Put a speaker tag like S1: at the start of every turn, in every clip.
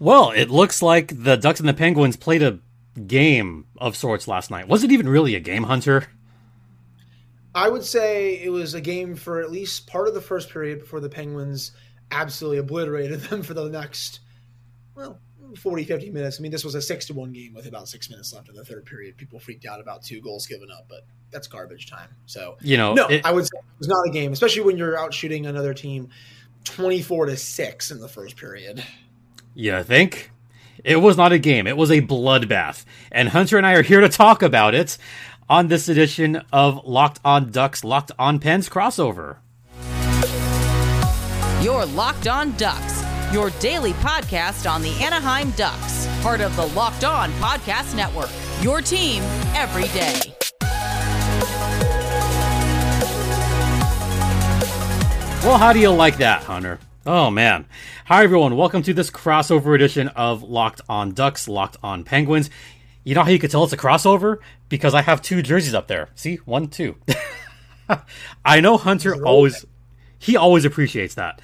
S1: Well, it looks like the Ducks and the Penguins played a game of sorts last night. Was it even really a game, Hunter?
S2: I would say it was a game for at least part of the first period before the Penguins absolutely obliterated them for the next, well, 40, 50 minutes. I mean, this was a six to one game with about six minutes left in the third period. People freaked out about two goals given up, but that's garbage time. So,
S1: you know,
S2: no, it, I would say it was not a game, especially when you're out shooting another team 24 to six in the first period.
S1: You think? It was not a game. It was a bloodbath. And Hunter and I are here to talk about it on this edition of Locked On Ducks, Locked On Pens crossover.
S3: You're Locked On Ducks, your daily podcast on the Anaheim Ducks, part of the Locked On Podcast Network. Your team every day.
S1: Well, how do you like that, Hunter? Oh man. Hi everyone, welcome to this crossover edition of Locked on Ducks, Locked on Penguins. You know how you could tell it's a crossover? Because I have two jerseys up there. See? One, two. I know Hunter always he always appreciates that.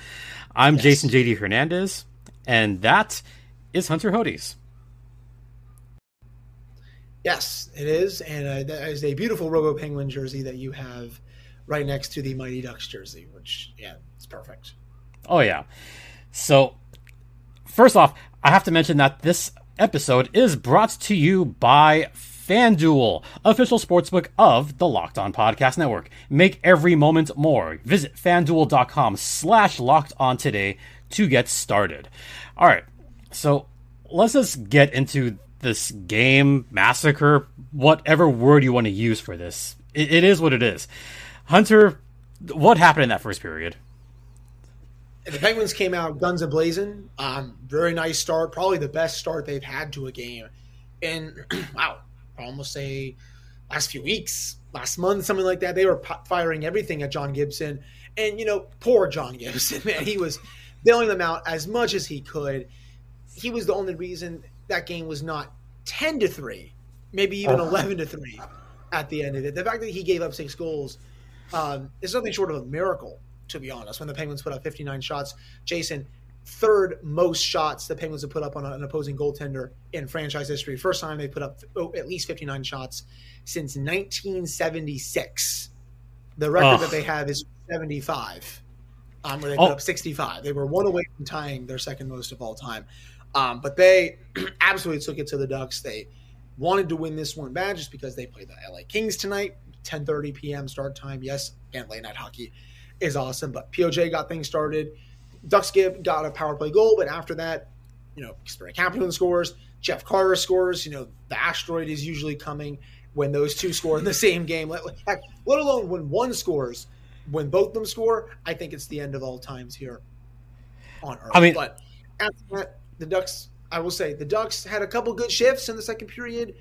S1: I'm yes. Jason JD Hernandez, and that is Hunter Hodes.
S2: Yes, it is, and uh, that is a beautiful Robo Penguin jersey that you have right next to the Mighty Ducks jersey, which yeah, it's perfect.
S1: Oh yeah. So first off, I have to mention that this episode is brought to you by FanDuel, official sportsbook of the Locked On Podcast Network. Make every moment more. Visit fanduel.com slash locked on today to get started. All right, so let's just get into this game, massacre, whatever word you want to use for this. it, it is what it is. Hunter, what happened in that first period?
S2: The Penguins came out guns a blazing. Um, very nice start, probably the best start they've had to a game. And wow, I almost say last few weeks, last month, something like that. They were firing everything at John Gibson, and you know, poor John Gibson, man, he was bailing them out as much as he could. He was the only reason that game was not ten to three, maybe even uh-huh. eleven to three at the end of it. The fact that he gave up six goals um, is nothing short of a miracle to be honest. When the Penguins put up 59 shots, Jason, third most shots the Penguins have put up on an opposing goaltender in franchise history. First time they put up oh, at least 59 shots since 1976. The record that they have is 75, um, where they put oh. up 65. They were one away from tying their second most of all time. Um, but they absolutely took it to the Ducks. They wanted to win this one bad just because they play the LA Kings tonight, 10:30 p.m. start time. Yes, and late night hockey is awesome. But POJ got things started. Ducks give got a power play goal, but after that, you know, Kasperi Kapanen scores, Jeff Carter scores. You know, the asteroid is usually coming when those two score in the same game. Let, heck, let alone when one scores, when both of them score, I think it's the end of all times here on Earth.
S1: I mean,
S2: but after that, the Ducks, I will say, the Ducks had a couple good shifts in the second period.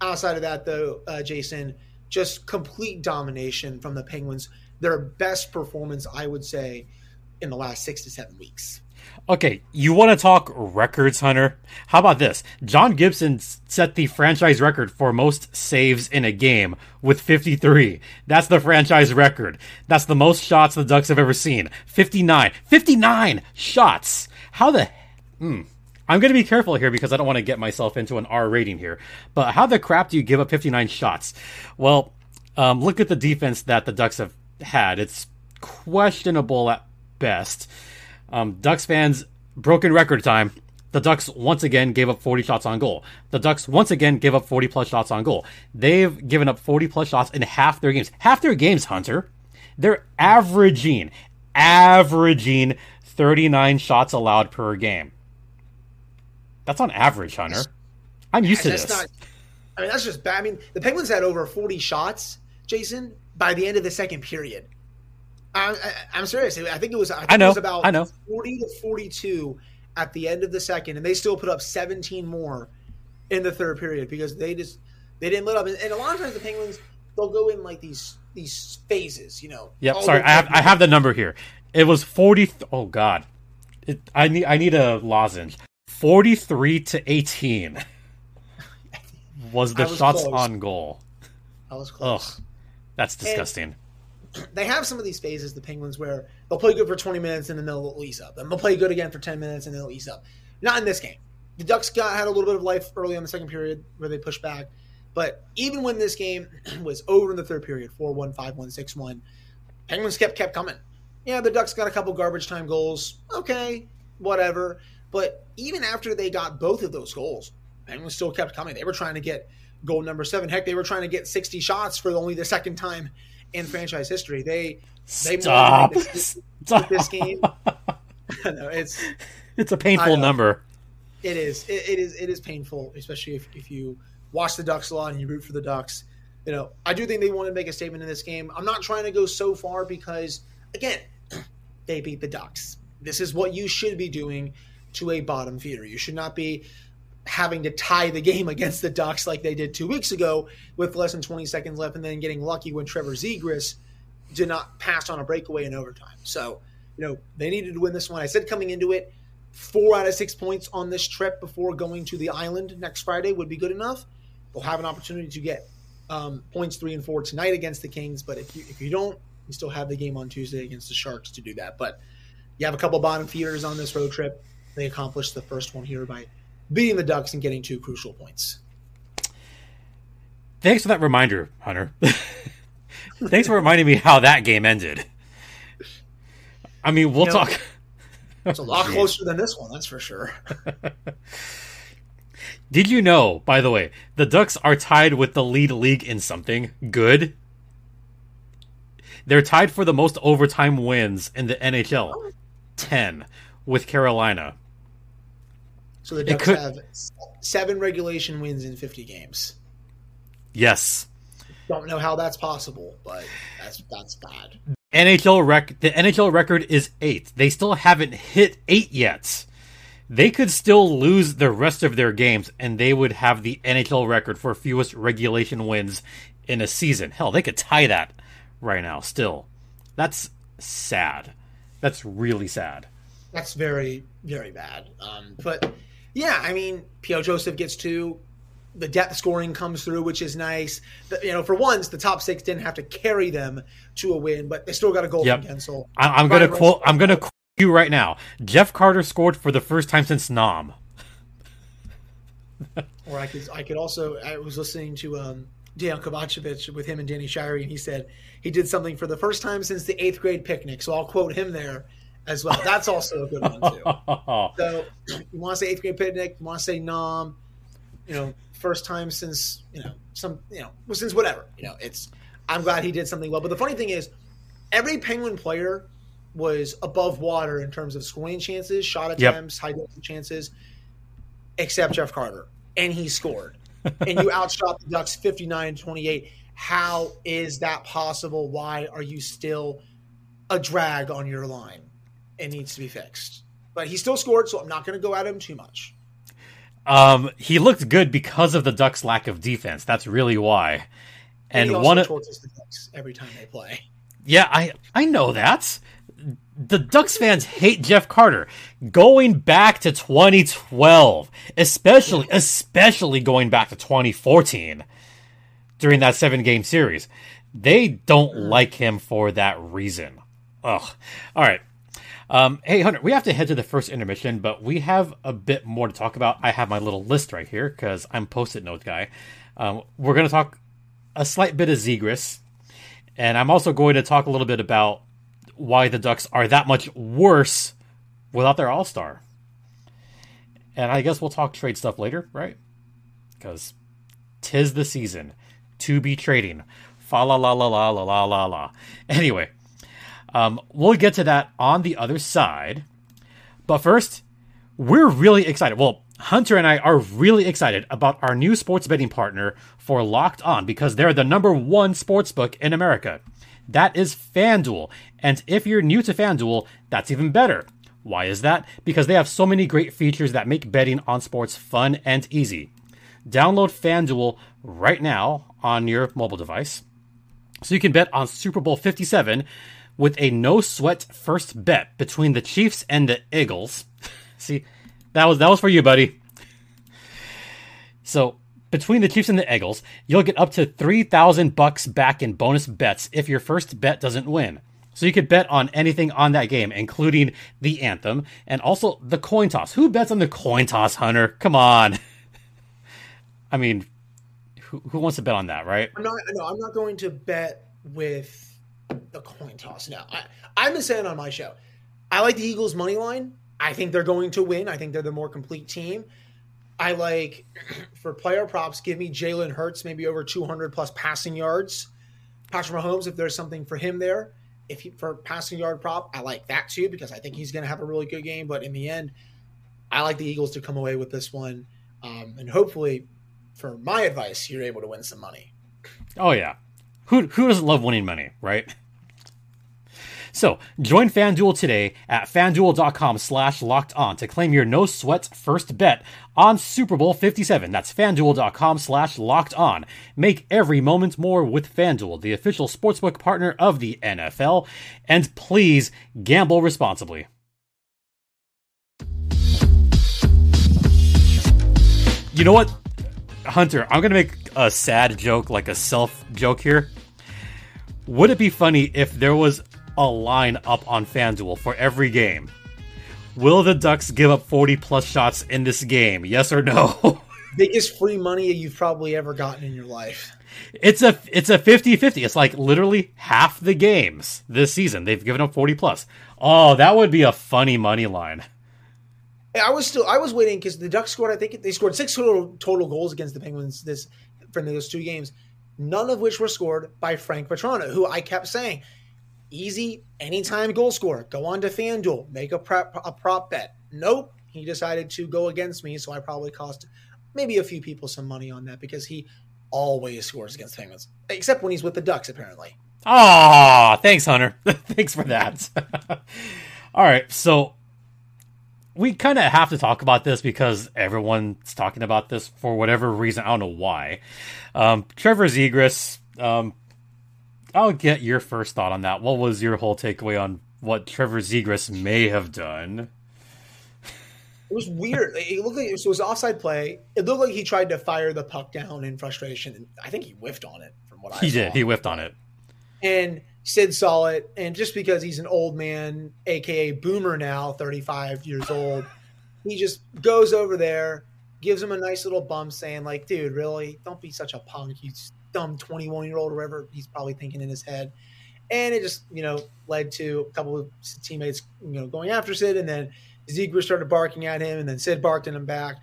S2: Outside of that, though, uh, Jason, just complete domination from the Penguins their best performance, I would say, in the last six to seven weeks.
S1: Okay, you want to talk records, Hunter? How about this? John Gibson set the franchise record for most saves in a game with 53. That's the franchise record. That's the most shots the Ducks have ever seen. 59. 59 shots! How the. Hmm. I'm going to be careful here because I don't want to get myself into an R rating here. But how the crap do you give up 59 shots? Well, um, look at the defense that the Ducks have had. It's questionable at best. Um, Ducks fans, broken record time. The Ducks once again gave up 40 shots on goal. The Ducks once again gave up 40 plus shots on goal. They've given up 40 plus shots in half their games. Half their games, Hunter. They're averaging, averaging 39 shots allowed per game. That's on average, Hunter. I'm used to this. Not,
S2: I mean, that's just bad. I mean, the Penguins had over 40 shots, Jason, by the end of the second period. I, am serious. I think it was. I,
S1: I know.
S2: It was about
S1: I know.
S2: 40 to 42 at the end of the second, and they still put up 17 more in the third period because they just they didn't let up. And, and a lot of times the Penguins they'll go in like these these phases, you know.
S1: Yep. Sorry, I have I have the number here. It was 40. Th- oh God, it, I need I need a lozenge. 43 to 18 was the was shots close. on goal.
S2: I was close.
S1: Ugh. That's disgusting.
S2: And they have some of these phases, the Penguins, where they'll play good for 20 minutes and then they'll ease up. And they'll play good again for 10 minutes and then they'll ease up. Not in this game. the Ducks got had a little bit of life early on the second period where they pushed back. But even when this game was over in the third period, 4 1, 5 1, 6 1, Penguins kept, kept coming. Yeah, the Ducks got a couple garbage time goals. Okay, whatever. But even after they got both of those goals, Penguins still kept coming. They were trying to get goal number seven. Heck, they were trying to get 60 shots for only the second time in franchise history. They they
S1: Stop.
S2: this,
S1: Stop.
S2: this game. no, it's
S1: It's a painful number.
S2: it is it, it is it is painful, especially if, if you watch the Ducks a lot and you root for the Ducks. You know, I do think they want to make a statement in this game. I'm not trying to go so far because again, they beat the Ducks. This is what you should be doing to a bottom feeder. You should not be having to tie the game against the Ducks like they did two weeks ago with less than 20 seconds left and then getting lucky when Trevor Zegras did not pass on a breakaway in overtime. So, you know, they needed to win this one. I said coming into it, four out of six points on this trip before going to the island next Friday would be good enough. They'll have an opportunity to get um, points three and four tonight against the Kings, but if you if you don't, you still have the game on Tuesday against the Sharks to do that. But you have a couple bottom feeders on this road trip. They accomplished the first one here by beating the Ducks and getting two crucial points.
S1: Thanks for that reminder, Hunter. Thanks for reminding me how that game ended. I mean, we'll
S2: You know-
S1: talk.
S2: It's a lot closer than this one, that's for sure.
S1: Did you know, by the way, the Ducks are tied with the lead league in something good? They're tied for the most overtime wins in the NHL 10 with Carolina.
S2: So the Ducks
S1: could-
S2: have seven regulation wins in 50 games.
S1: Yes.
S2: Don't know how that's possible, but that's that's bad.
S1: NHL rec the NHL record is 8. They still haven't hit 8 yet. They could still lose the rest of their games and they would have the NHL record for fewest regulation wins in a season. Hell, they could tie that right now still. That's sad. That's really sad.
S2: That's very very bad. Um, but yeah, I mean, P.O. Joseph gets two. The depth scoring comes through, which is nice. The, you know, for once, the top six didn't have to carry them to a win, but they still got a goal
S1: Yep.
S2: from Guentzel.
S1: I, I'm gonna quote. I'm gonna quote you right now. Jeff Carter scored for the first time since Nam.
S2: Or I could I could also I was listening to um Dejan Kovacevic with him and Danny Shirey, and he said he did something for the first time since the eighth grade picnic. So I'll quote him there as well. That's also a good one too. So you want to say eighth grade picnic, you want to say nom, you know, first time since you know some you know since whatever you know. It's I'm glad he did something well. But the funny thing is, every Penguin player was above water in terms of scoring chances, shot
S1: Yep.
S2: attempts, high density chances, except Jeff Carter, and he scored. and you outshot the Ducks 59-28. How is that possible? Why are you still a drag on your line? It needs to be fixed. But he still scored, so I'm not going to go at him too much.
S1: um, he looked good because of the Ducks' lack of defense. That's really why. And
S2: also
S1: one, of,
S2: torches the Ducks every time they play.
S1: yeah, I I know that. The Ducks fans hate Jeff Carter. Going back to 2012, especially especially going back to 2014 during that seven game series. They don't like him for that reason. Ugh. All right. Um, hey, Hunter, we have to head to the first intermission, but we have a bit more to talk about. I have my little list right here because I'm post-it note guy. Um, we're going to talk a slight bit of Zegras, and I'm also going to talk a little bit about why the Ducks are that much worse without their All Star. And I guess we'll talk trade stuff later, right? Because tis the season to be trading. Fa la la la la la la la la. Anyway, um, we'll get to that on the other side. But first, we're really excited. Well, Hunter and I are really excited about our new sports betting partner for Locked On because they're the number one sports book in America. That is FanDuel. And if you're new to FanDuel, that's even better. Why is that? Because they have so many great features that make betting on sports fun and easy. Download FanDuel right now on your mobile device so you can bet on Super Bowl 57 with a no sweat first bet between the Chiefs and the Eagles. See, that was that was for you, buddy. So, between the Chiefs and the Eagles, you'll get up to 3000 bucks back in bonus bets if your first bet doesn't win. So you could bet on anything on that game, including the anthem and also the coin toss. Who bets on the coin toss, Hunter? Come on. I mean, who, who wants to bet on that, right?
S2: I'm not. No, I'm not going to bet with the coin toss. No, I, I've been saying on my show, I like the Eagles money line. I think they're going to win. I think they're the more complete team. I like for player props. Give me Jalen Hurts maybe over 200 plus passing yards. Patrick Mahomes, if there's something for him there, if he, for passing yard prop, I like that too because I think he's going to have a really good game. But in the end, I like the Eagles to come away with this one, um, and hopefully, for my advice, you're able to win some money.
S1: Oh yeah, who who doesn't love winning money, right? So join FanDuel today at fanduel.com slash locked on to claim your no sweat first bet on Super Bowl 57. That's fanduel.com slash locked on. Make every moment more with FanDuel, the official sportsbook partner of the NFL. And please gamble responsibly. You know what, Hunter? I'm going to make a sad joke, like a self joke here. Would it be funny if there was a line up on FanDuel for every game. Will the Ducks give up 40 plus shots in this game? Yes or no?
S2: Biggest free money you've probably ever gotten in your life.
S1: It's a it's a 50-50. It's like literally half the games this season they've given up 40 plus. Oh, that would be a funny money line.
S2: I was still I was waiting because the Ducks scored. I think they scored six total total goals against the Penguins this from those two games, none of which were scored by Frank Vatrano, who I kept saying easy anytime goal scorer. Go on to FanDuel, make a prep a prop bet. Nope, he decided to go against me, so I probably cost maybe a few people some money on that because he always scores against Penguins, except when he's with the Ducks, apparently.
S1: Ah, thanks, Hunter. thanks for that. All right, so we kind of have to talk about this because everyone's talking about this for whatever reason. I don't know why. Um, Trevor Zegras um, I'll get your first thought on that. What was your whole takeaway on what Trevor Zegras may have done?
S2: It was weird. It looked like it was offside play. It looked like he tried to fire the puck down in frustration, and I think he whiffed on it. From what I saw.
S1: he
S2: saw.
S1: did, he whiffed on it.
S2: And Sid saw it, and just because he's an old man, aka boomer now, thirty-five years old, he just goes over there, gives him a nice little bump, saying like, "Dude, really? Don't be such a punk. You dumb 21 year old or whatever he's probably thinking in his head. And it just, you know, led to a couple of teammates, you know, going after Sid. And then Zegras started barking at him. And then Sid barked at him back.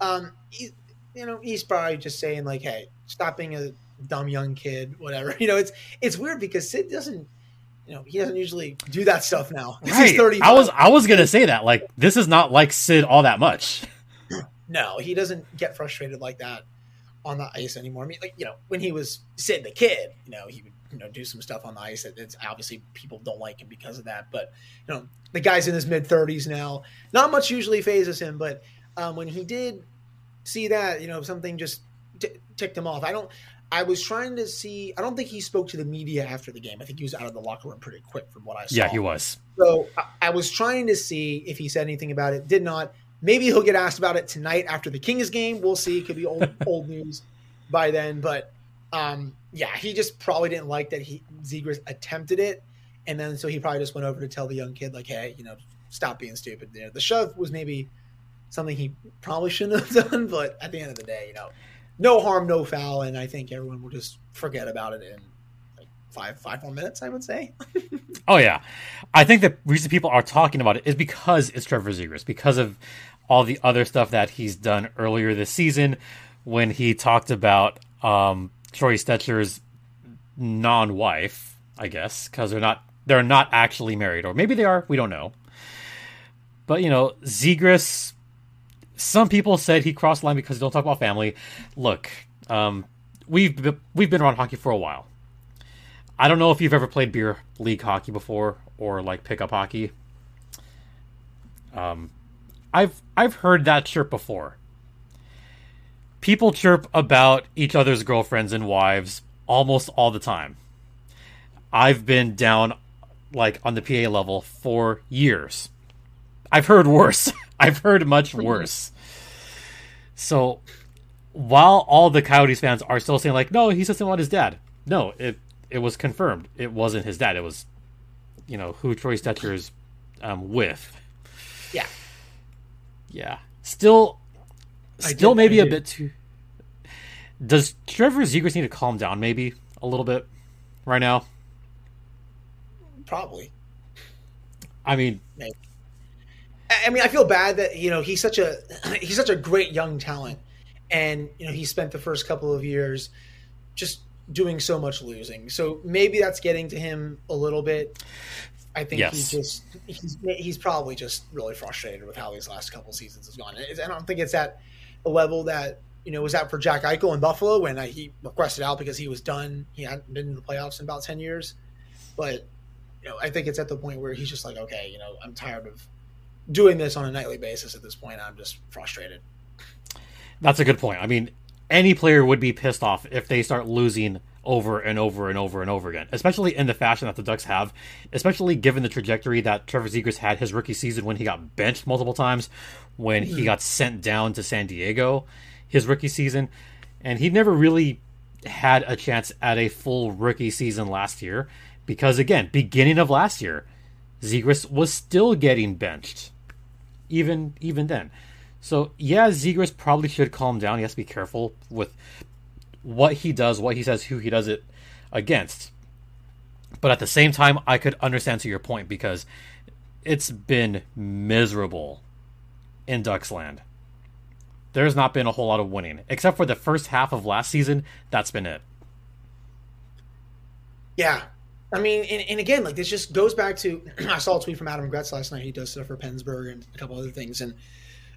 S2: Um, he, you know, he's probably just saying, like, hey, stop being a dumb young kid, whatever. You know, it's it's weird because Sid doesn't, you know, he doesn't usually do that stuff now.
S1: Right. I was I was gonna say that. Like, this is not like Sid all that much.
S2: No, he doesn't get frustrated like that on the ice anymore. I mean, like you know, when he was sitting the kid, you know, he would you know do some stuff on the ice. It's obviously people don't like him because of that. But you know, the guy's in his mid thirties now. Not much usually phases him, but um, when he did see that, you know, something just t- ticked him off. I don't. I was trying to see. I don't think he spoke to the media after the game. I think he was out of the locker room pretty quick from what I saw.
S1: Yeah, he was.
S2: So I, I was trying to see if he said anything about it. Did not. Maybe he'll get asked about it tonight after the Kings game. We'll see. It could be old old news by then, but um, yeah, he just probably didn't like that he Zegras attempted it, and then so he probably just went over to tell the young kid like, hey, you know, stop being stupid. You know, the shove was maybe something he probably shouldn't have done, but at the end of the day, you know, no harm, no foul, and I think everyone will just forget about it like five five more minutes. I would say.
S1: oh yeah, I think the reason people are talking about it is because it's Trevor Zegras, because of all the other stuff that he's done earlier this season when he talked about um, Troy Stecher's non-wife, I guess, because they're not they're not actually married, or maybe they are. We don't know. But you know, Zegras. Some people said he crossed the line because he don't talk about family. Look, um, we've we've been around hockey for a while. I don't know if you've ever played beer league hockey before or like pickup hockey. Um, I've I've heard that chirp before people chirp about each other's girlfriends and wives almost all the time. I've been down like on the PA level for years. I've heard worse. I've heard much worse. So while all the Coyotes fans are still saying like, no, he's just about his dad. No, it it was confirmed. It wasn't his dad. It was you know who Troy Stecher's um, with.
S2: Yeah.
S1: Yeah. Still,
S2: I
S1: still
S2: did-
S1: maybe
S2: I
S1: a
S2: did.
S1: bit too. Does Trevor Zegras need to calm down maybe a little bit right now?
S2: Probably.
S1: I mean,
S2: I I mean, I feel bad that you know he's such a he's such a great young talent, and you know he spent the first couple of years just doing so much losing. So maybe that's getting to him a little bit. I think
S1: Yes.
S2: he's just he's he's probably just really frustrated with how these last couple seasons has gone. I don't think it's at a level that you know was out for Jack Eichel in Buffalo when uh, he requested out because he was done. He hadn't been in the playoffs in about ten years, but you know I think it's at the point where he's just like, okay, you know, I'm tired of doing this on a nightly basis at this point. I'm just frustrated.
S1: that's a good point. I mean, any player would be pissed off if they start losing over and over and over and over again, especially in the fashion that the Ducks have, especially given the trajectory that Trevor Zegras had his rookie season when he got benched multiple times, when he hmm. got sent down to San Diego his rookie season, and he never really had a chance at a full rookie season last year because again, beginning of last year, Zegras was still getting benched even even then. So yeah, Zegras probably should calm down. He has to be careful with what he does, what he says, who he does it against. But at the same time, I could understand to your point because it's been miserable in Ducksland. There's not been a whole lot of winning, except for the first half of last season. That's been it.
S2: Yeah. I mean, and, and again, like this just goes back to I saw a tweet from Adam Gretz last night. He does stuff for PensBurgh and a couple other things, and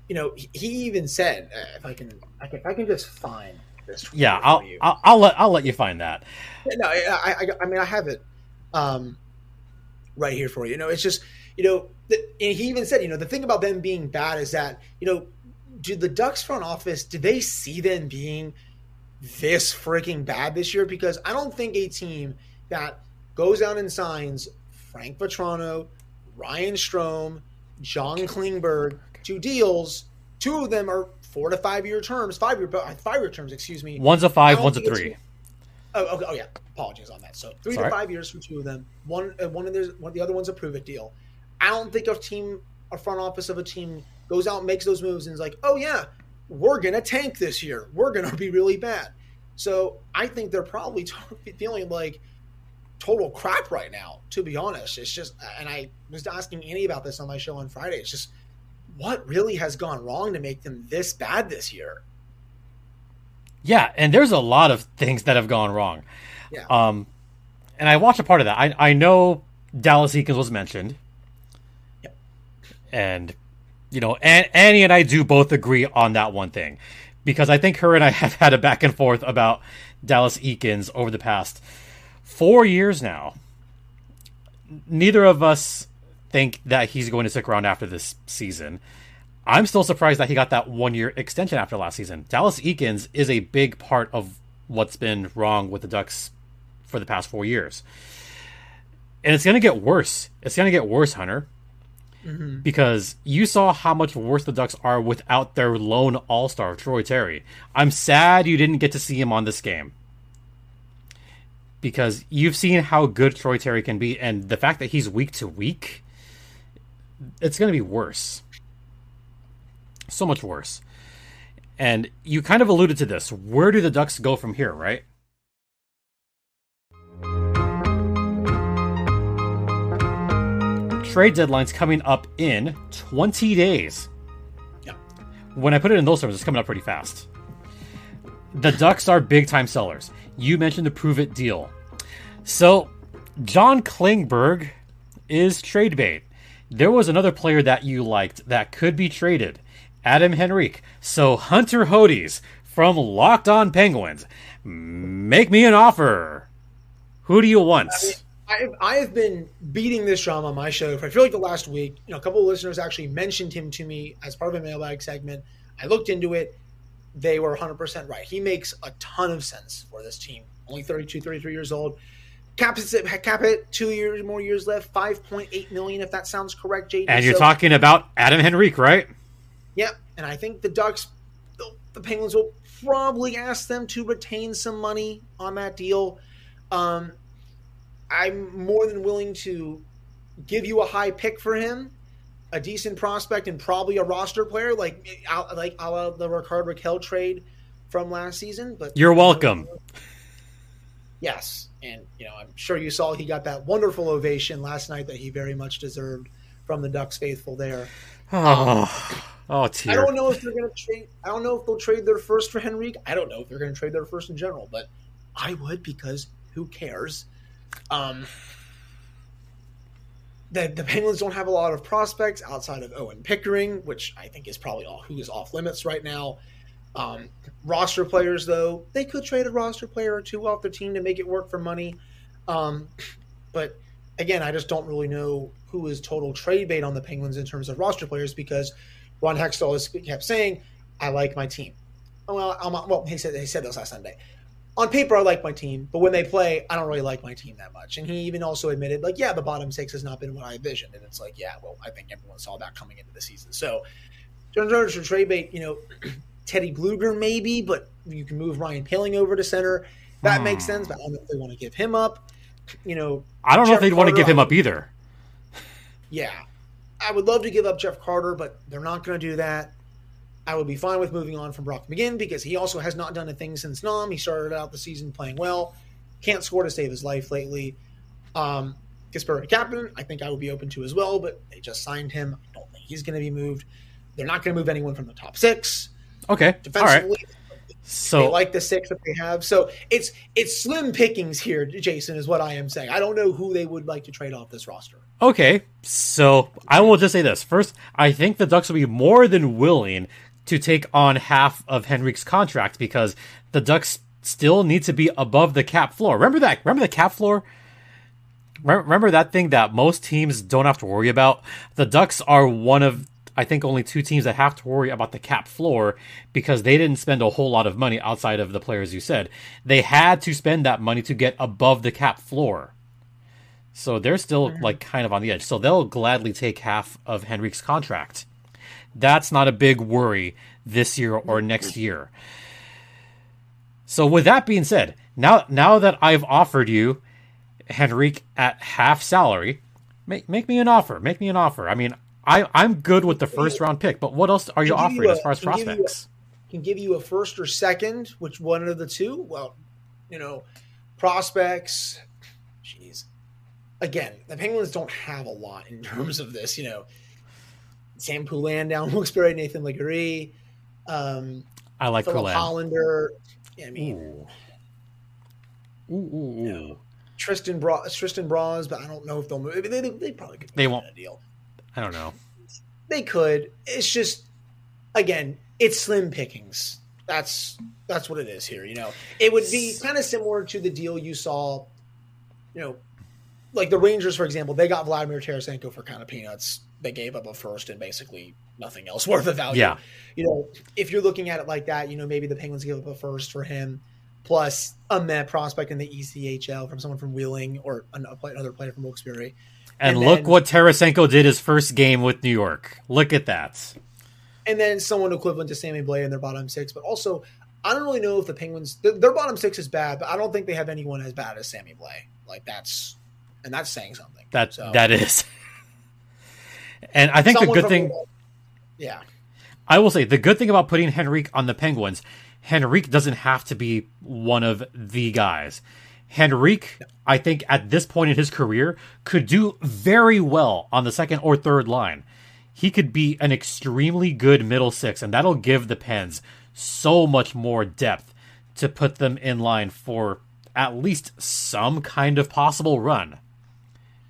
S2: you know, he, he even said, uh, if I can, I can, if I can just find this.
S1: Yeah, I'll,
S2: you.
S1: I'll I'll let I'll let you find that.
S2: no, I, I, I mean, I have it um, right here for you. You know, it's just, you know, the, and he even said, you know, the thing about them being bad is that, you know, do the Ducks front office, do they see them being this freaking bad this year? Because I don't think a team that goes out and signs Frank Vatrano, Ryan Strome, John Klingberg, two deals, two of them are four to five year terms, five year five year terms, excuse me.
S1: One's a five, one's a three.
S2: Oh, okay, oh yeah. Apologies on that. So three
S1: Sorry.
S2: to five years for two of them. One, uh, one of there's one. The other one's a prove it deal. I don't think a team, a front office of a team, goes out and makes those moves and is like, oh yeah, we're gonna tank this year. We're gonna be really bad. So I think they're probably t- feeling like total crap right now. To be honest, it's just, and I was asking Annie about this on my show on Friday. It's just, what really has gone wrong to make them this bad this year?
S1: Yeah, and there's a lot of things that have gone wrong.
S2: Yeah.
S1: Um, and I watched a part of that. I I know Dallas Eakins was mentioned.
S2: Yep.
S1: And you know, An- Annie and I do both agree on that one thing, because I think her and I have had a back and forth about Dallas Eakins over the past four years now. Neither of us think that he's going to stick around after this season. I'm still surprised that he got that one year extension after last season. Dallas Eakins is a big part of what's been wrong with the Ducks for the past four years. And it's going to get worse. It's going to get worse, Hunter. Mm-hmm. Because you saw how much worse the Ducks are without their lone all star, Troy Terry. I'm sad you didn't get to see him on this game. Because you've seen how good Troy Terry can be, and the fact that he's week to week, it's going to be worse so much worse. And you kind of alluded to this. Where do the Ducks go from here, right? Trade deadline's coming up in 20 days.
S2: Yeah.
S1: When I put it in those terms, it's coming up pretty fast. The Ducks are big time sellers. You mentioned the prove it deal. So, John Klingberg is trade bait. There was another player that you liked that could be traded, Adam Henrique. So, Hunter Hodes from Locked On Penguins, make me an offer. Who do you want?
S2: I, I have been beating this drum on my show for I feel like the last week. You know, a couple of listeners actually mentioned him to me as part of a mailbag segment. I looked into it. They were 100% right. He makes a ton of sense for this team. Only 32, 33 years old. Cap it, cap it two years more years left, 5.8 million if that sounds correct, JD.
S1: And you're
S2: So-
S1: talking about Adam Henrique, right?
S2: Yep, and I think the Ducks, the, Penguins will probably ask them to retain some money on that deal. Um, I'm more than willing to give you a high pick for him, a decent prospect, and probably a roster player like like a la the Rickard Rakell trade from last season. But
S1: You're welcome.
S2: Yes, and you know I'm sure you saw he got that wonderful ovation last night that he very much deserved from the Ducks faithful there.
S1: Oh, oh,
S2: I don't know if they're going to trade. I don't know if they'll trade their first for Henrique. I don't know if they're going to trade their first in general, but I would because who cares? Um, the the Penguins don't have a lot of prospects outside of Owen Pickering, which I think is probably all who is off limits right now. Um, roster players, though, they could trade a roster player or two off their team to make it work for money. Um, but again, I just don't really know who is total trade bait on the Penguins in terms of roster players because Ron Hextall has kept saying, "I like my team." Well, I'm, well, he said he said this last Sunday. On paper, I like my team, but when they play, I don't really like my team that much. And he even also admitted, like, yeah, the bottom six has not been what I envisioned. And it's like, yeah, well, I think everyone saw that coming into the season. So, in terms of trade bait, you know, Teddy Blueger maybe, but you can move Ryan Poehling over to center. That
S1: Hmm.
S2: makes sense, but I don't know if they want to give him up. You know,
S1: I don't know if they'd want to give him up either.
S2: yeah. I would love to give up Jeff Carter, but they're not going to do that. I would be fine with moving on from Brock McGinn because he also has not done a thing since Nam. He started out the season playing well, can't score to save his life lately. Um, Kasperi Kapanen, I think I would be open to as well, but they just signed him. I don't think he's going to be moved. They're not going to move anyone from the top six.
S1: Okay, all right.
S2: Defensively, they
S1: So
S2: like the six that they have. So it's it's slim pickings here, Jason, is what I am saying. I don't know who they would like to trade off this roster.
S1: Okay, so I will just say this. First, I think the Ducks will be more than willing to take on half of Henrique's contract because the Ducks still need to be above the cap floor. Remember that? Remember the cap floor? Remember that thing that most teams don't have to worry about? The Ducks are one of, I think, only two teams that have to worry about the cap floor because they didn't spend a whole lot of money outside of the players you said. They had to spend that money to get above the cap floor. So they're still like kind of on the edge. So they'll gladly take half of Henrique's contract. That's not a big worry this year or next year. So with that being said, now now that I've offered you Henrique at half salary, make make me an offer. Make me an offer. I mean, I I'm good with the first round pick, but what else are you
S2: give you
S1: offering
S2: a-
S1: as far as
S2: can give a-
S1: prospects?
S2: Can give you a first or second, which one of the two? Well, you know, prospects. Jeez. Again, the Penguins don't have a lot in terms of this. You know, Sam Poulin down Wilkes-Barre, Nathan Legare, um,
S1: I like
S2: Philip
S1: Poulin.
S2: Hallander. I mean,
S1: Ooh. Ooh, ooh, ooh.
S2: Tristan Bra- Tristan Broz, but I don't know if they'll move. They, they, they probably could.
S1: They won't.
S2: that deal.
S1: I don't know.
S2: They could. It's just, again, it's slim pickings. That's that's what it is here. You know, it would be kind of similar to the deal you saw. You know, like the Rangers, for example, they got Vladimir Tarasenko for kind of peanuts. They gave up a first and basically nothing else worth of value.
S1: Yeah.
S2: You know, if you're looking at it like that, you know, maybe the Penguins give up a first for him, plus a Met prospect in the ECHL from someone from Wheeling or another player from Wilkes-Barre.
S1: And,
S2: And
S1: look
S2: then-
S1: what Tarasenko did his first game with New York. Look at that.
S2: and then someone equivalent to Sammy Blais in their bottom six. But also, I don't really know if the Penguins th- their bottom six is bad, but I don't think they have anyone as bad as Sammy Blais. Like that's and that's saying something.
S1: That
S2: So,
S1: that is. And I think the good thing
S2: yeah,
S1: I will say the good thing about putting Henrique on the Penguins, Henrique doesn't have to be one of the guys. Henrique, I think at this point in his career, could do very well on the second or third line. He could be an extremely good middle six, and that'll give the Pens so much more depth to put them in line for at least some kind of possible run.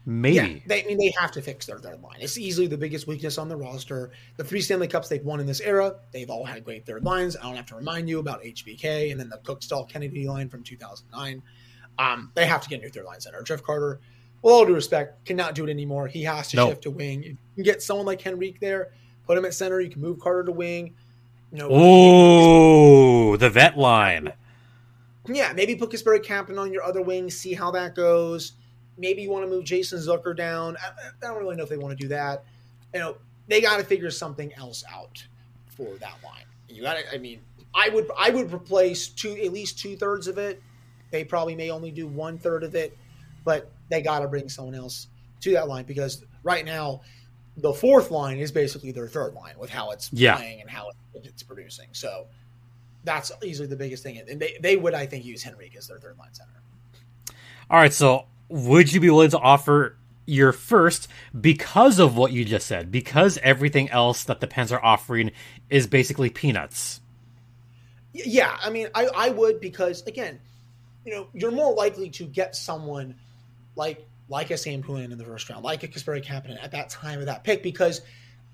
S1: Maybe.
S2: yeah. They, I mean, they have to fix their third line. It's easily the biggest weakness on the roster. The three Stanley Cups they've won in this era, they've all had great third lines. I don't have to remind you about HBK and then the Cooke-Staal Kennedy line from 2009. Um, they have to get a new third line center. Jeff Carter, with all due respect, cannot do it anymore. He has to
S1: No.
S2: shift to wing. You can get someone like Henrique there, put him at center. You can move Carter to wing. You know,
S1: Ooh, the vet line.
S2: yeah, maybe put Kasperi Kapanen on your other wing, see how that goes. Maybe you want to move Jason Zucker down. I, I don't really know if they want to do that. You know, they got to figure something else out for that line. You got to. I mean, I would I would replace two at least two thirds of it. They probably may only do one third of it, but they got to bring someone else to that line because right now the fourth line is basically their third line with how it's
S1: Yeah.
S2: playing and how it's producing. So that's easily the biggest thing. And they, they would, I think, use Henrique as their third line center.
S1: All right, so would you be willing to offer your first because of what you just said? Because everything else that the Pens are offering is basically peanuts.
S2: Yeah, I mean, I, I would because again, you know, you're more likely to get someone like like a Sam Poulin in the first round, like a Kasperi Kapanen at that time of that pick, because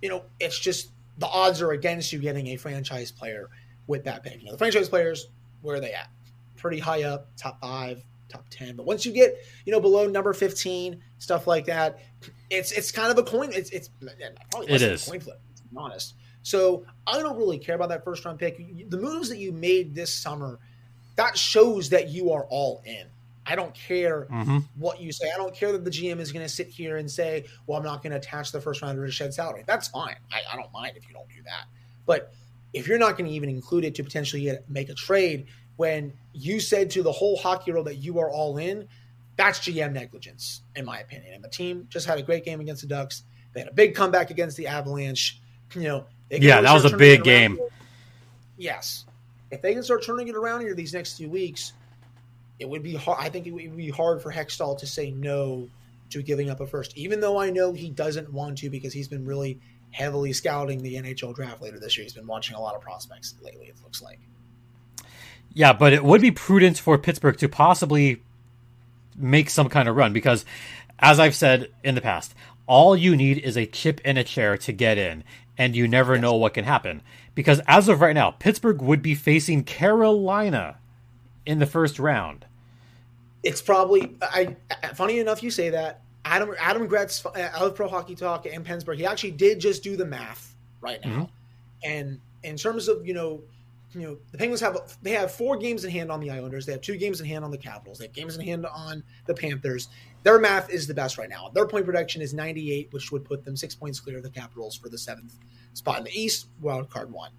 S2: you know it's just the odds are against you getting a franchise player with that pick. You know, the franchise players, where are they at? Pretty high up, top five, top ten. But once you get you know below number fifteen, stuff like that, it's it's kind of a coin. It's it's probably less a coin flip. To be honest. So I don't really care about that first round pick. The moves that you made this summer, that shows that you are all in. I don't care
S1: hmm
S2: what you say. I don't care that the GM is going to sit here and say, "Well, I'm not going to attach the first rounder to shed salary." That's fine. I, I don't mind if you don't do that. But if you're not going to even include it to potentially get, make a trade when you said to the whole hockey world that you are all in, that's GM negligence, in my opinion. And the team just had a great game against the Ducks. They had a big comeback against the Avalanche. You know,
S1: Yeah, that was a big game.
S2: Yes, if they can start turning it around here these next few weeks, it would be hard. I think it would be hard for Hextall to say no to giving up a first, even though I know he doesn't want to because he's been really heavily scouting the NHL draft later this year. He's been watching a lot of prospects lately. It looks like.
S1: Yeah, but it would be prudent for Pittsburgh to possibly make some kind of run because, as I've said in the past, all you need is a chip and a chair to get in, and you never know what can happen. Because as of right now, Pittsburgh would be facing Carolina in the first round.
S2: It's probably. I. Funny enough, you say that. Adam Adam Gretz uh, of Pro Hockey Talk and PensBurgh. He actually did just do the math right now, and in terms of you know. You know the Penguins have they have four games in hand on the Islanders. They have two games in hand on the Capitals. They have games in hand on the Panthers. Their math is the best right now. Their point production is 98, which would put them six points clear of the Capitals for the seventh spot in the East, wild card one.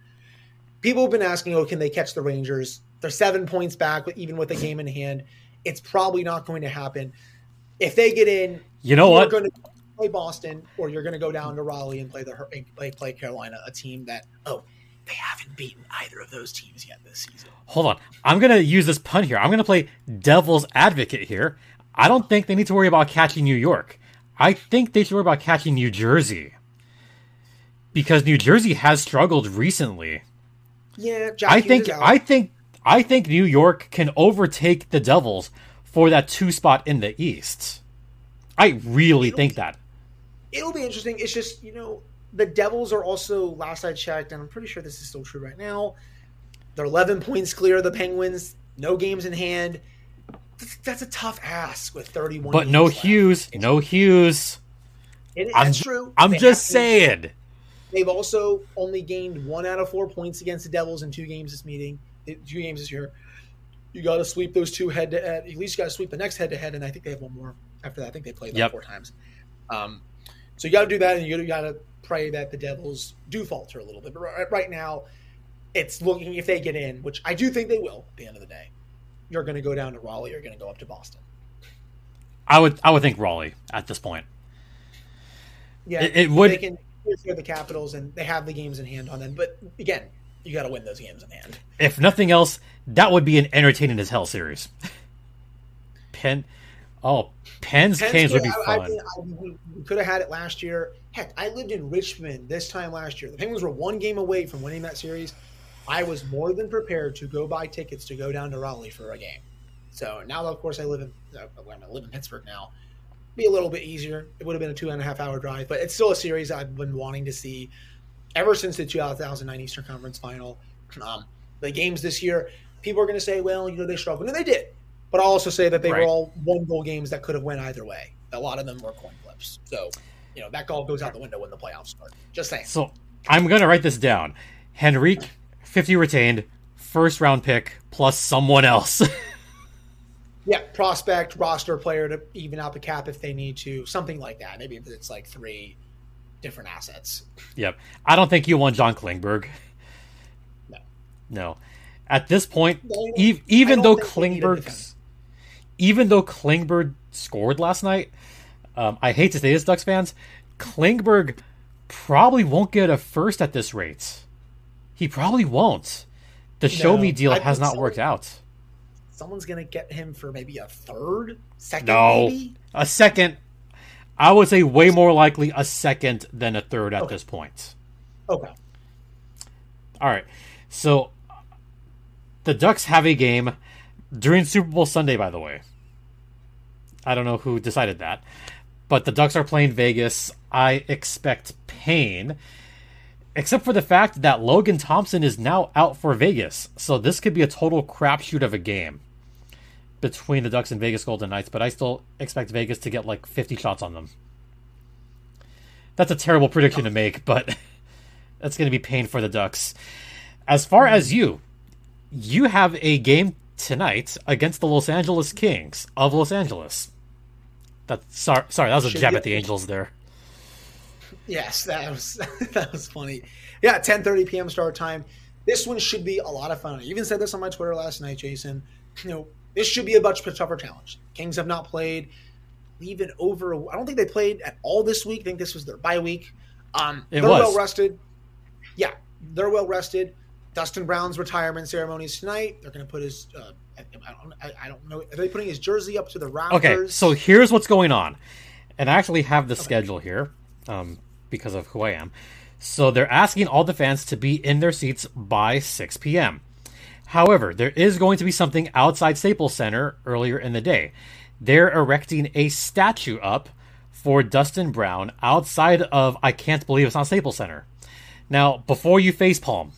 S2: People have been asking, oh, can they catch the Rangers? They're seven points back, even with a game in hand. It's probably not going to happen. If they get in,
S1: You know
S2: you're
S1: what?
S2: going to play Boston, or you're going to go down to Raleigh and play the play play Carolina, a team that oh, they haven't beaten either of those teams yet this season.
S1: Hold on. I'm going to use this pun here. I'm going to play devil's advocate here. I don't think they need to worry about catching New York. I think they should worry about catching New Jersey. Because New Jersey has struggled recently.
S2: Yeah, Jack
S1: I think. I think I think New York can overtake the Devils for that two spot in the East. I really think that.
S2: it'll be interesting. It's just you know the Devils are also last I checked, and I'm pretty sure this is still true right now. They're 11 points clear of the Penguins. No games in hand. That's, that's a tough ask with 31.
S1: But no. Hughes, no Hughes.
S2: It,
S1: I'm
S2: that's true.
S1: I'm
S2: They
S1: just saying.
S2: They've also only gained one out of four points against the Devils in two games this meeting, two games this year. You got to sweep those two head to head. At least you got to sweep the next head to head, and I think they have one more after that. I think they played that
S1: Yep.
S2: four times. Um, so you got to do that, and you got to pray that the Devils do falter a little bit. But right, right now, it's looking if they get in, which I do think they will. At the end of the day, you're going to go down to Raleigh. You're going to go up to Boston.
S1: I would I would think Raleigh at this point.
S2: Yeah,
S1: It- it would-
S2: They can clear the Capitals, and they have the games in hand on them. But again, you got to win those games in hand.
S1: If nothing else, that would be an entertaining as hell series. Penn, oh, Penn's
S2: Penn
S1: games would be
S2: I- I
S1: fun.
S2: mean, I- we, we could have had it last year. Heck, I lived in Richmond this time last year. The Penguins were one game away from winning that series. I was more than prepared to go buy tickets to go down to Raleigh for a game. So now, of course, I live in uh, I live in Pittsburgh now. Be a little bit easier. It would have been a two and a half hour drive, but it's still a series I've been wanting to see ever since the 2009 Eastern Conference Final. Um, the games this year, people are going to say, well, you know, they struggled, and they did. But I'll also say that they
S1: Right.
S2: were all one goal games that could have went either way. A lot of them were coin flips. So, you know, that goal goes out the window when the playoffs start. Just saying.
S1: So I'm gonna write this down. Henrique, 50 retained, first round pick plus someone else.
S2: Yeah, prospect, roster player to even out the cap if they need to, something like that. Maybe it's like three different assets.
S1: yep. I don't think you want John Klingberg.
S2: No.
S1: No. At this point,
S2: No,
S1: even though
S2: think they need a
S1: Klingberg's even though Klingberg scored last night, Um, I hate to say this, Ducks fans. Klingberg probably won't get a first at this rate. He probably won't. The show me deal
S2: I
S1: has not worked out.
S2: Someone's gonna get him for maybe a third, second,
S1: No,
S2: maybe.
S1: a second. I would say way more likely a second than a third at
S2: Okay.
S1: this point.
S2: Okay.
S1: All right. So the Ducks have a game during Super Bowl Sunday, by the way. I don't know who decided that, but the Ducks are playing Vegas. I expect pain, except for the fact that Logan Thompson is now out for Vegas. So this could be a total crapshoot of a game between the Ducks and Vegas Golden Knights, but I still expect Vegas to get like 50 shots on them. That's a terrible prediction to make, but that's going to be pain for the Ducks. As far as you, you have a game tonight against the Los Angeles Kings of Los Angeles. That sorry, sorry, that was a
S2: Should
S1: jab at the Angels there.
S2: Yes, that was that was funny. Yeah, 10:30 p.m. start time. This one should be a lot of fun. I even said this on my Twitter last night, Jason. You know, this should be a much tougher challenge. Kings have not played even over. I don't think they played at all this week. I think this was their bye week. Um,
S1: It
S2: they're
S1: was.
S2: well rested. Yeah, they're well rested. Dustin Brown's retirement ceremony is tonight. They're going to put his. Uh, I, don't. I, don't know. Are they putting his jersey up to the rafters?
S1: Okay, so here's what's going on, and I actually have the schedule here, um, because of who I am. So they're asking all the fans to be in their seats by 6 p.m. However, there is going to be something outside Staples Center earlier in the day. They're erecting a statue up for Dustin Brown outside of I can't believe it's not Staples Center. Now, before you facepalm,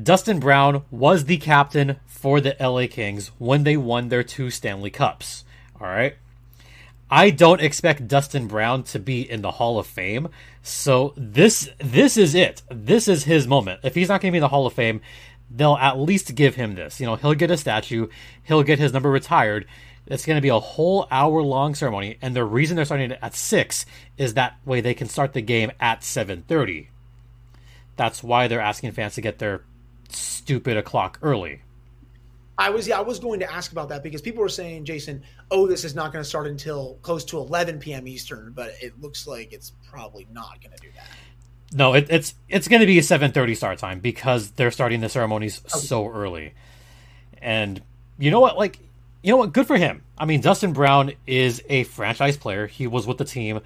S1: Dustin Brown was the captain for the LA Kings when they won their two Stanley Cups. All right. I don't expect Dustin Brown to be in the Hall of Fame. So this this is it. This is his moment. If he's not going to be in the Hall of Fame, they'll at least give him this. You know, he'll get a statue, he'll get his number retired. It's going to be a whole hour long ceremony, and the reason they're starting it at six is that way they can start the game at seven thirty. That's why they're asking fans to get their stupid o'clock early.
S2: I was yeah, I was going to ask about that because people were saying, Jason, oh, this is not going to start until close to 11 p.m. Eastern, but it looks like it's probably not going to do that.
S1: No, it, it's it's going to be a seven thirty start time because they're starting the ceremonies so early. And you know what? Like, you know what? Good for him. I mean, Dustin Brown is a franchise player. He was with the team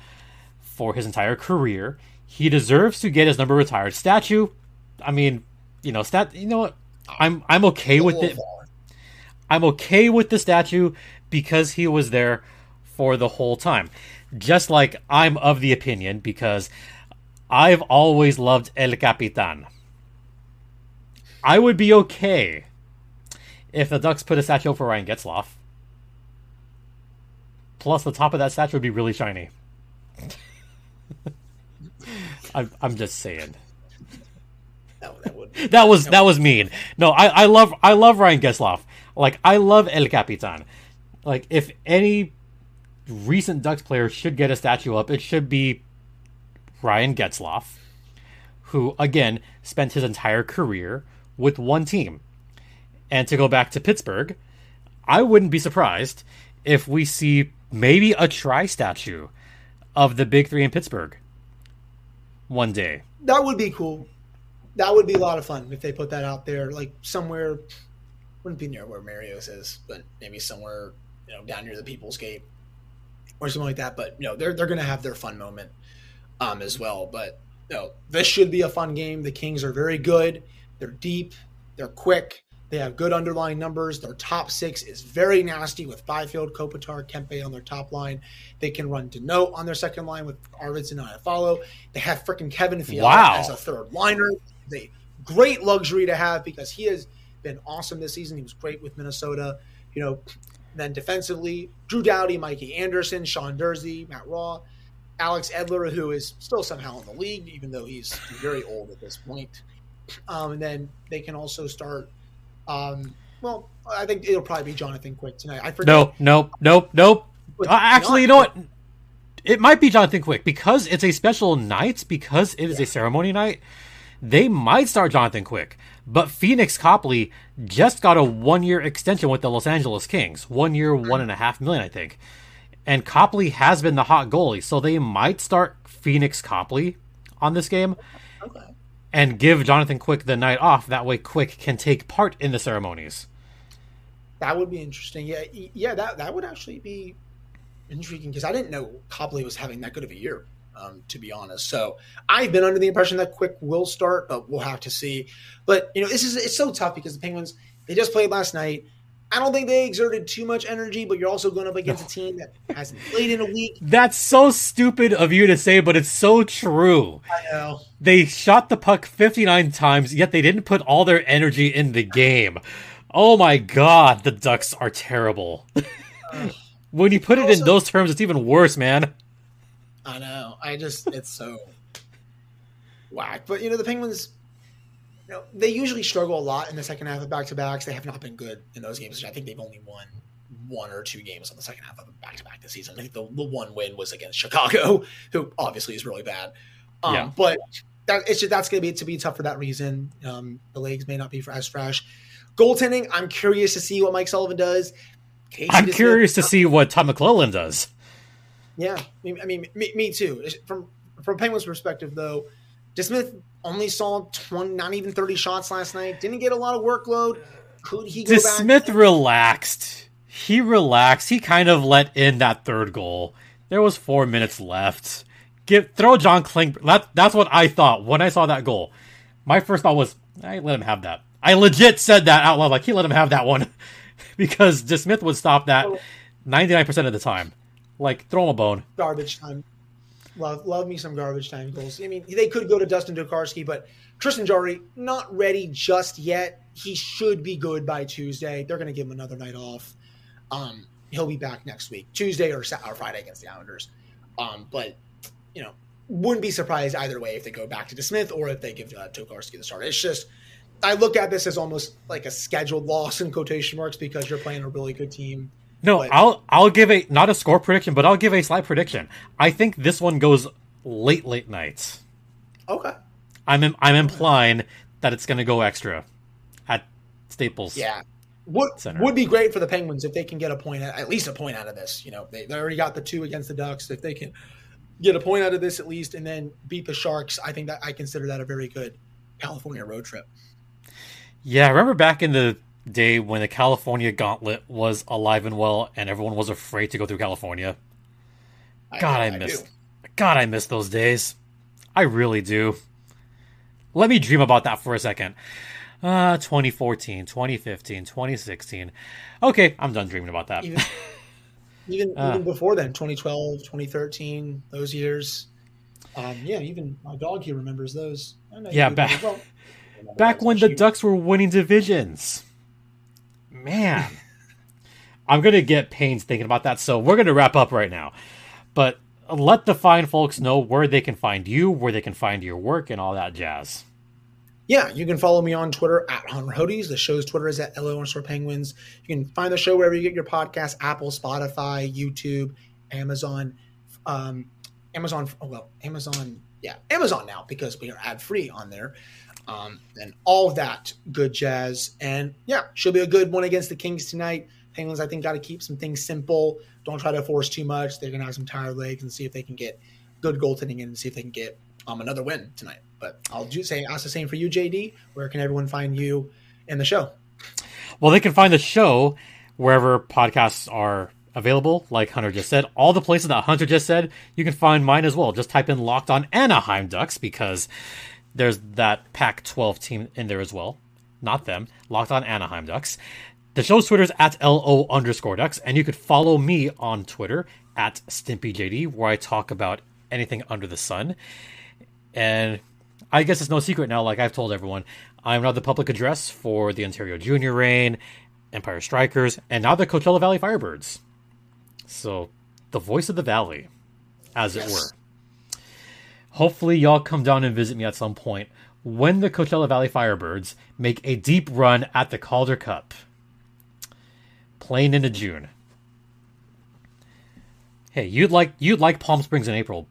S1: for his entire career. He deserves to get his number retired. Statue. I mean, you know, stat. You know what? I'm I'm okay with it. I'm okay with the statue because he was there for the whole time. Just like I'm of the opinion because I've always loved El Capitan. I would be okay if the Ducks put a statue for Ryan Getzlaf. Plus, the top of that statue would be really shiny. I'm, I'm just saying.
S2: that
S1: was that was mean. No, I, I love I love Ryan Getzlaf. Like I love El Capitan. Like if any recent Ducks player should get a statue up, it should be Ryan Getzlaf, who again spent his entire career with one team. And to go back to Pittsburgh, I wouldn't be surprised if we see maybe a tri statue of the big three in Pittsburgh one day.
S2: that would be cool. That would be a lot of fun if they put that out there, like somewhere. Wouldn't be near where Marios is, but maybe somewhere you know down near the People's Gate or something like that. But you know they're they're gonna have their fun moment um, as well. But you know, this should be a fun game. The Kings are very good. They're deep. They're quick. They have good underlying numbers. Their top six is very nasty with Byfield, Kopitar, Kempe on their top line. They can run Danault on their second line with Arvidsson and Iafallo. They have freaking Kevin Fiala
S1: Wow.
S2: as a third liner. They great luxury to have because he has been awesome this season. He was great with Minnesota. You know, then defensively, Drew Doughty, Mikey Anderson, Sean Durzi, Matt Raw, Alex Edler, who is still somehow in the league, even though he's very old at this point. Um, and then they can also start. Um, well, I think it'll probably be Jonathan Quick tonight. I forget.
S1: No, nope, nope, nope.
S2: But
S1: Uh, actually, you know what? It might be Jonathan Quick because it's a special night. Because it is a ceremony night, they might start Jonathan Quick. But Pheonix Copley just got a one-year extension with the Los Angeles Kings. One year, mm-hmm. one and a half million, I think. and Copley has been the hot goalie, so they might start Pheonix Copley on this game
S2: Okay.
S1: and give Jonathan Quick the night off. That way, Quick can take part in the ceremonies.
S2: That would be interesting. Yeah, yeah, that that would actually be intriguing because I didn't know Copley was having that good of a year. Um, to be honest, so I've been under the impression that Quick will start, but we'll have to see. But you know, this is it's so tough because the Penguins they just played last night. I don't think they exerted too much energy, but you're also going up against a team that hasn't played in a week.
S1: That's so stupid of you to say, but it's so true.
S2: I know.
S1: They shot the puck 59 times, yet they didn't put all their energy in the game. Oh my god, the Ducks are terrible. when you put it in those terms, it's even worse, man.
S2: I know. I just it's so whack. But you know, the Penguins, you know, they usually struggle a lot in the second half of back to backs. They have not been good in those games. I think they've only won one or two games on the second half of back to back this season. I think the, the one win was against Chicago, who obviously is really bad. Um,
S1: Yeah.
S2: But that it's just, that's going to be to be tough for that reason. Um, the legs may not be for as fresh. Goaltending, I'm curious to see what Mike Sullivan does. Casey
S1: I'm curious to see what Todd McLellan does.
S2: Yeah, I mean, I mean me, me too. From from Penguins' perspective, though, DeSmith only saw twenty, not even thirty shots last night. Didn't get a lot of workload. Could he go back?
S1: Relaxed. He relaxed. He kind of let in that third goal. There was four minutes left. Give throw John Klingberg. That, that's what I thought when I saw that goal. My first thought was, I let him have that. I legit said that out loud, like he let him have that one, because DeSmith would stop that ninety nine percent of the time. Like throw him a bone.
S2: garbage time. Love love me some garbage time goals. I mean, they could go to Dustin Tokarski, but Tristan Jarry not ready just yet. He should be good by Tuesday. They're going to give him another night off. Um, he'll be back next week, Tuesday or, or Friday against the Islanders. Um, but you know, wouldn't be surprised either way if they go back to DeSmith or if they give uh, Tokarski the start. It's just I look at this as almost like a scheduled loss in quotation marks because you're playing a really good team.
S1: No,
S2: But-
S1: I'll I'll give a not a score prediction, but I'll give a slight prediction. I think this one goes late, late nights.
S2: Okay.
S1: I'm im- I'm implying that it's going to go extra at Staples.
S2: Yeah. Would
S1: Center.
S2: would be great for the Penguins if they can get a point, at least a point out of this. You know, they, they already got the two against the Ducks. If they can get a point out of this at least, and then beat the Sharks, I think that I consider that a very good California road trip.
S1: Yeah, I remember back in the day when the California Gauntlet was alive and well, and everyone was afraid to go through California. God, I, miss. God, I miss those days. I really do. Let me dream about that for a second. Uh, 2014, 2015, 2016. Okay, I'm done dreaming about that.
S2: Even even,
S1: Ah.
S2: even before then, 2012, 2013, those years. Um, yeah, even my dog here remembers those. I
S1: Yeah, back-
S2: well.
S1: Back when the Ducks were winning divisions. Man. I'm going to get pains thinking about that, so we're going to wrap up right now. But let the fine folks know where they can find you, where they can find your work, and all that jazz.
S2: Yeah, you can follow me on Twitter at Hunter Hodes. The show's Twitter is at LO underscore penguins. You can find the show wherever you get your podcast Apple, Spotify, YouTube, Amazon, um, Amazon, oh, well, Amazon, yeah, Amazon now because we are ad free on there. Um, and all that good jazz. And yeah, should be a good one against the Kings tonight. Penguins, I think, got to keep some things simple. Don't try to force too much. They're going to have some tired legs and see if they can get good goaltending in and see if they can get um, another win tonight. But I'll do say ask the same for you, JD. Where can everyone find you in the show?
S1: Well, they can find the show wherever podcasts are available, like Hunter just said. All the places that Hunter just said, you can find mine as well. Just type in Locked on Anaheim Ducks because there's that Pac 12 team in there as well. Not them. Locked on Anaheim Ducks. The show's Twitter is at LO underscore ducks, and you could follow me on Twitter at StimpyJD, where I talk about anything under the sun. And I guess it's no secret now, like I've told everyone, I'm now the public address for the Ontario Junior Reign, Empire Strikers, and now the Coachella Valley Firebirds. So, the voice of the valley, as it were. Hopefully, y'all come down and visit me at some point when the Coachella Valley Firebirds make a deep run at the Calder Cup, playing into June. Hey, you'd like you'd like Palm Springs in April.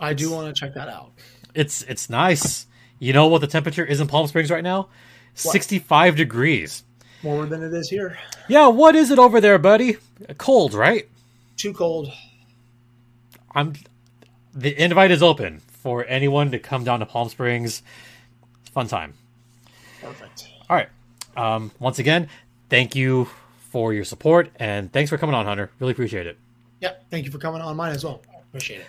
S2: I do want to check that out.
S1: It's it's nice. You know what the temperature is in Palm Springs right now? 65 degrees.
S2: More than it is here.
S1: Yeah, what is it over there, buddy? Cold, right?
S2: too cold.
S1: I'm the invite is open for anyone to come down to Palm Springs. Fun time.
S2: Perfect.
S1: All right. Um, once again, thank you for your support and thanks for coming on, Hunter. Really appreciate it.
S2: Yeah, thank you for coming on mine as well. Appreciate it.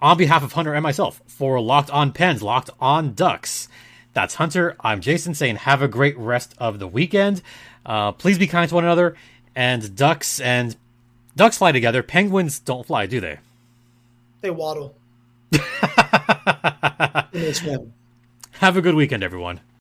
S1: On behalf of Hunter and myself, for Locked On Pens, Locked On Ducks, that's Hunter. I'm Jason saying have a great rest of the weekend. Uh, please be kind to one another. And ducks and ducks fly together. Penguins don't fly, do they?
S2: They waddle.
S1: Have a good weekend, everyone.